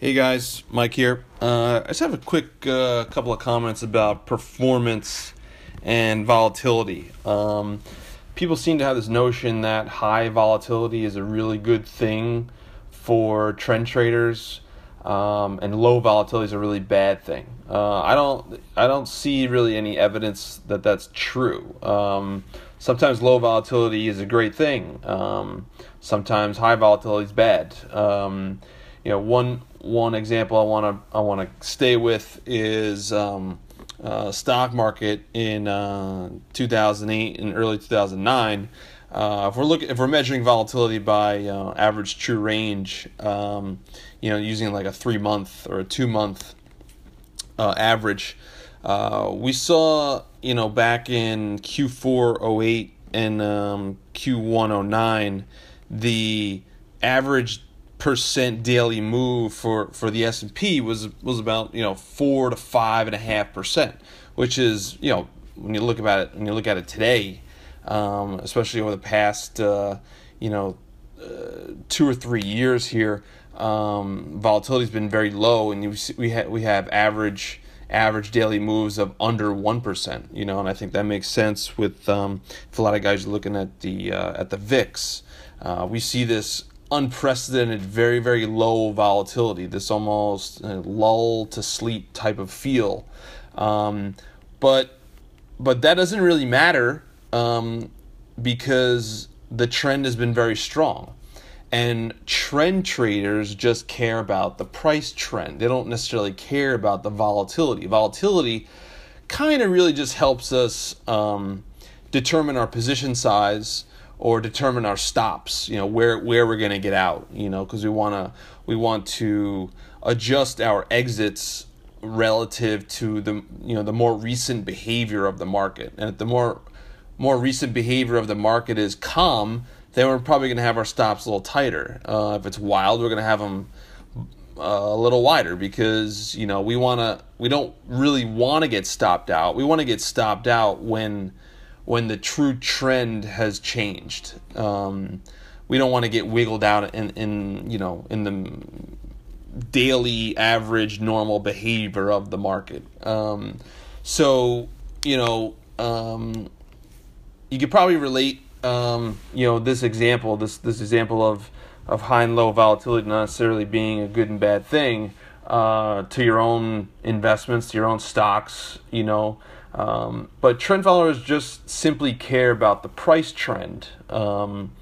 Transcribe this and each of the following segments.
Hey guys, Mike here. Uh, I just have a quick uh, couple of comments about performance and volatility. Um, people seem to have this notion that high volatility is a really good thing for trend traders, um, and low volatility is a really bad thing. Uh, I don't, I don't see really any evidence that that's true. Um, sometimes low volatility is a great thing. Um, sometimes high volatility is bad. Um, you know, one one example I want to I want to stay with is um, uh, stock market in uh, 2008 and early 2009. Uh, if we're looking, if we're measuring volatility by uh, average true range, um, you know, using like a three month or a two month uh, average, uh, we saw, you know, back in Q4 08 and um, Q1 09, the average percent daily move for, for the S and P was was about you know four to five and a half percent, which is you know when you look about it when you look at it today, um, especially over the past uh, you know uh, two or three years here, um, volatility has been very low, and you, we ha- we have average average daily moves of under one percent. You know, and I think that makes sense with um, if a lot of guys are looking at the uh, at the VIX. Uh, we see this unprecedented, very, very low volatility, this almost uh, lull to sleep type of feel. Um, but but that doesn't really matter um, because the trend has been very strong. And trend traders just care about the price trend. They don't necessarily care about the volatility. Volatility kind of really just helps us um, determine our position size or determine our stops you know where where we're going to get out you know because we want to we want to adjust our exits relative to the you know the more recent behavior of the market. And if the more more recent behavior of the market is calm then we're probably going to have our stops a little tighter. Uh, if it's wild we're going to have them uh, a little wider because you know we want to we don't really want to get stopped out. We want to get stopped out when when the true trend has changed. Um, we don't want to get wiggled out in, in you know in the daily average normal behavior of the market. Um, so you know um, you could probably relate um, you know this example this this example of of high and low volatility not necessarily being a good and bad thing uh, to your own investments to your own stocks you know um, but trend followers just simply care about the price trend. Um,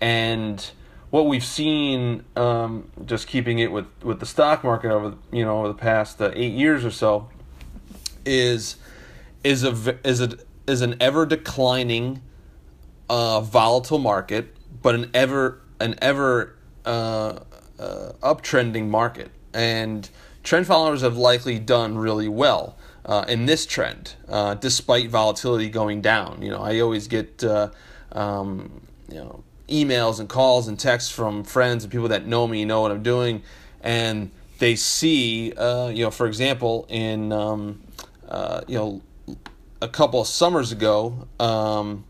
and what we've seen, um, just keeping it with, with the stock market over you know over the past uh, eight years or so, is is a is a is an ever declining, uh, volatile market, but an ever an ever uh, uh uptrending market, and trend followers have likely done really well uh, in this trend, uh, despite volatility going down. You know, I always get uh, um, you know emails and calls and texts from friends and people that know me, know what I'm doing, and they see, uh, you know, for example, in um, uh, you know a couple of summers ago, um,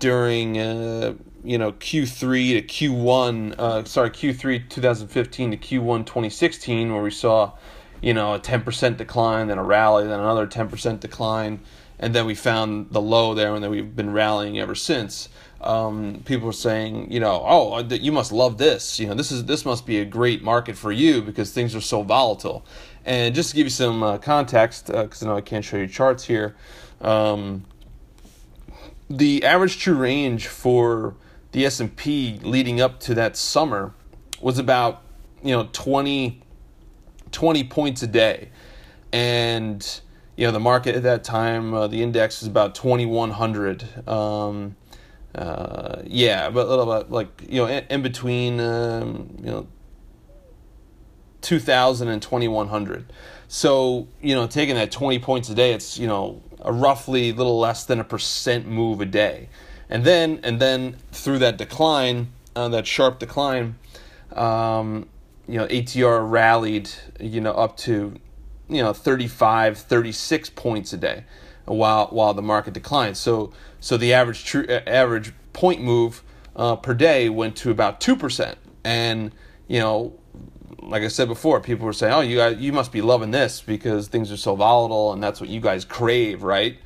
during uh, you know Q3 to Q1, sorry Q3 2015 to Q1 2016, where we saw you know, a 10% decline, then a rally, then another 10% decline, and then we found the low there, and then we've been rallying ever since. Um, people were saying, you know, oh, uh, you must love this. You know, this is this must be a great market for you because things are so volatile. And just to give you some uh, context, because uh, I know I can't show you charts here, um, the average true range for the S and P leading up to that summer was about you know 20 20 points a day. And, you know, the market at that time, uh, the index is about 2,100. Um, uh, yeah, but a little bit like, you know, in, in between, um, you know, 2,000 and 2,100. So, you know, taking that 20 points a day, it's, you know, a roughly little less than a percent move a day. And then, and then through that decline, uh, that sharp decline, um, you know ATR rallied you know up to you know 35 36 points a day while while the market declined so so the average true uh, average point move uh, per day went to about 2% and you know like I said before, people were saying, "Oh, you guys, you must be loving this because things are so volatile and that's what you guys crave, right?"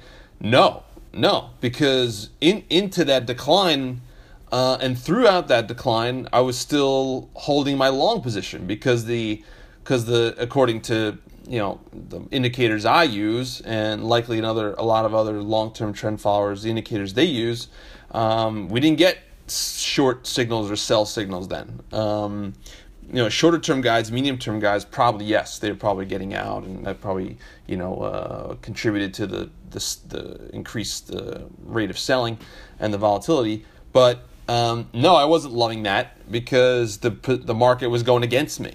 No, no, because in into that decline, uh, and throughout that decline, I was still holding my long position because the because the according to you know the indicators I use and likely another a lot of other long term trend followers, the indicators they use, um, we didn't get short signals or sell signals then. Um, you know, shorter term guys, medium term guys, probably yes, they're probably getting out, and that probably you know uh, contributed to the the, the increased uh, rate of selling and the volatility. But um, no, I wasn't loving that because the the market was going against me.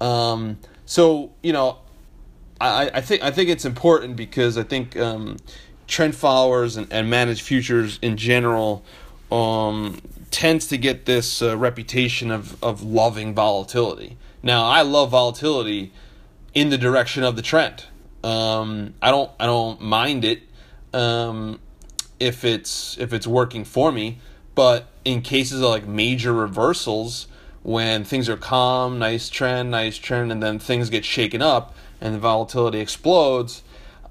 Um, so you know, I, I think I think it's important because I think um, trend followers and, and managed futures in general um, tends to get this uh, reputation of, of loving volatility. Now, I love volatility in the direction of the trend. Um, I don't I don't mind it um, if it's if it's working for me, but in cases of like major reversals when things are calm, nice trend, nice trend, and then things get shaken up and the volatility explodes.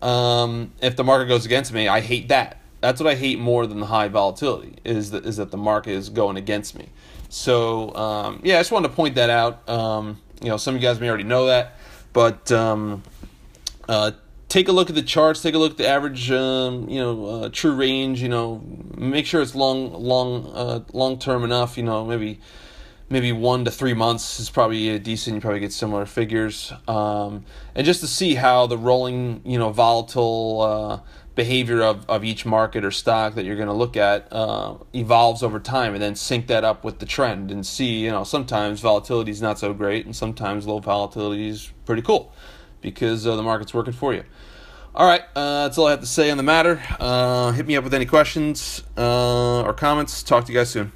Um, if the market goes against me, I hate that that's what I hate more than the high volatility is that is that the market is going against me. So um, yeah, I just wanted to point that out. Um, you know, some of you guys may already know that, but um, uh, take a look at the charts. Take a look at the average, um, you know, uh, true range. You know, make sure it's long, long, uh, long term enough. You know, maybe maybe one to three months is probably decent. You probably get similar figures, um, and just to see how the rolling, you know, volatile uh, behavior of, of each market or stock that you're going to look at uh, evolves over time and then sync that up with the trend and see you know sometimes volatility is not so great and sometimes low volatility is pretty cool because uh, the market's working for you. All right uh, that's all i have to say on the matter. Uh, hit me up with any questions uh, or comments. Talk to you guys soon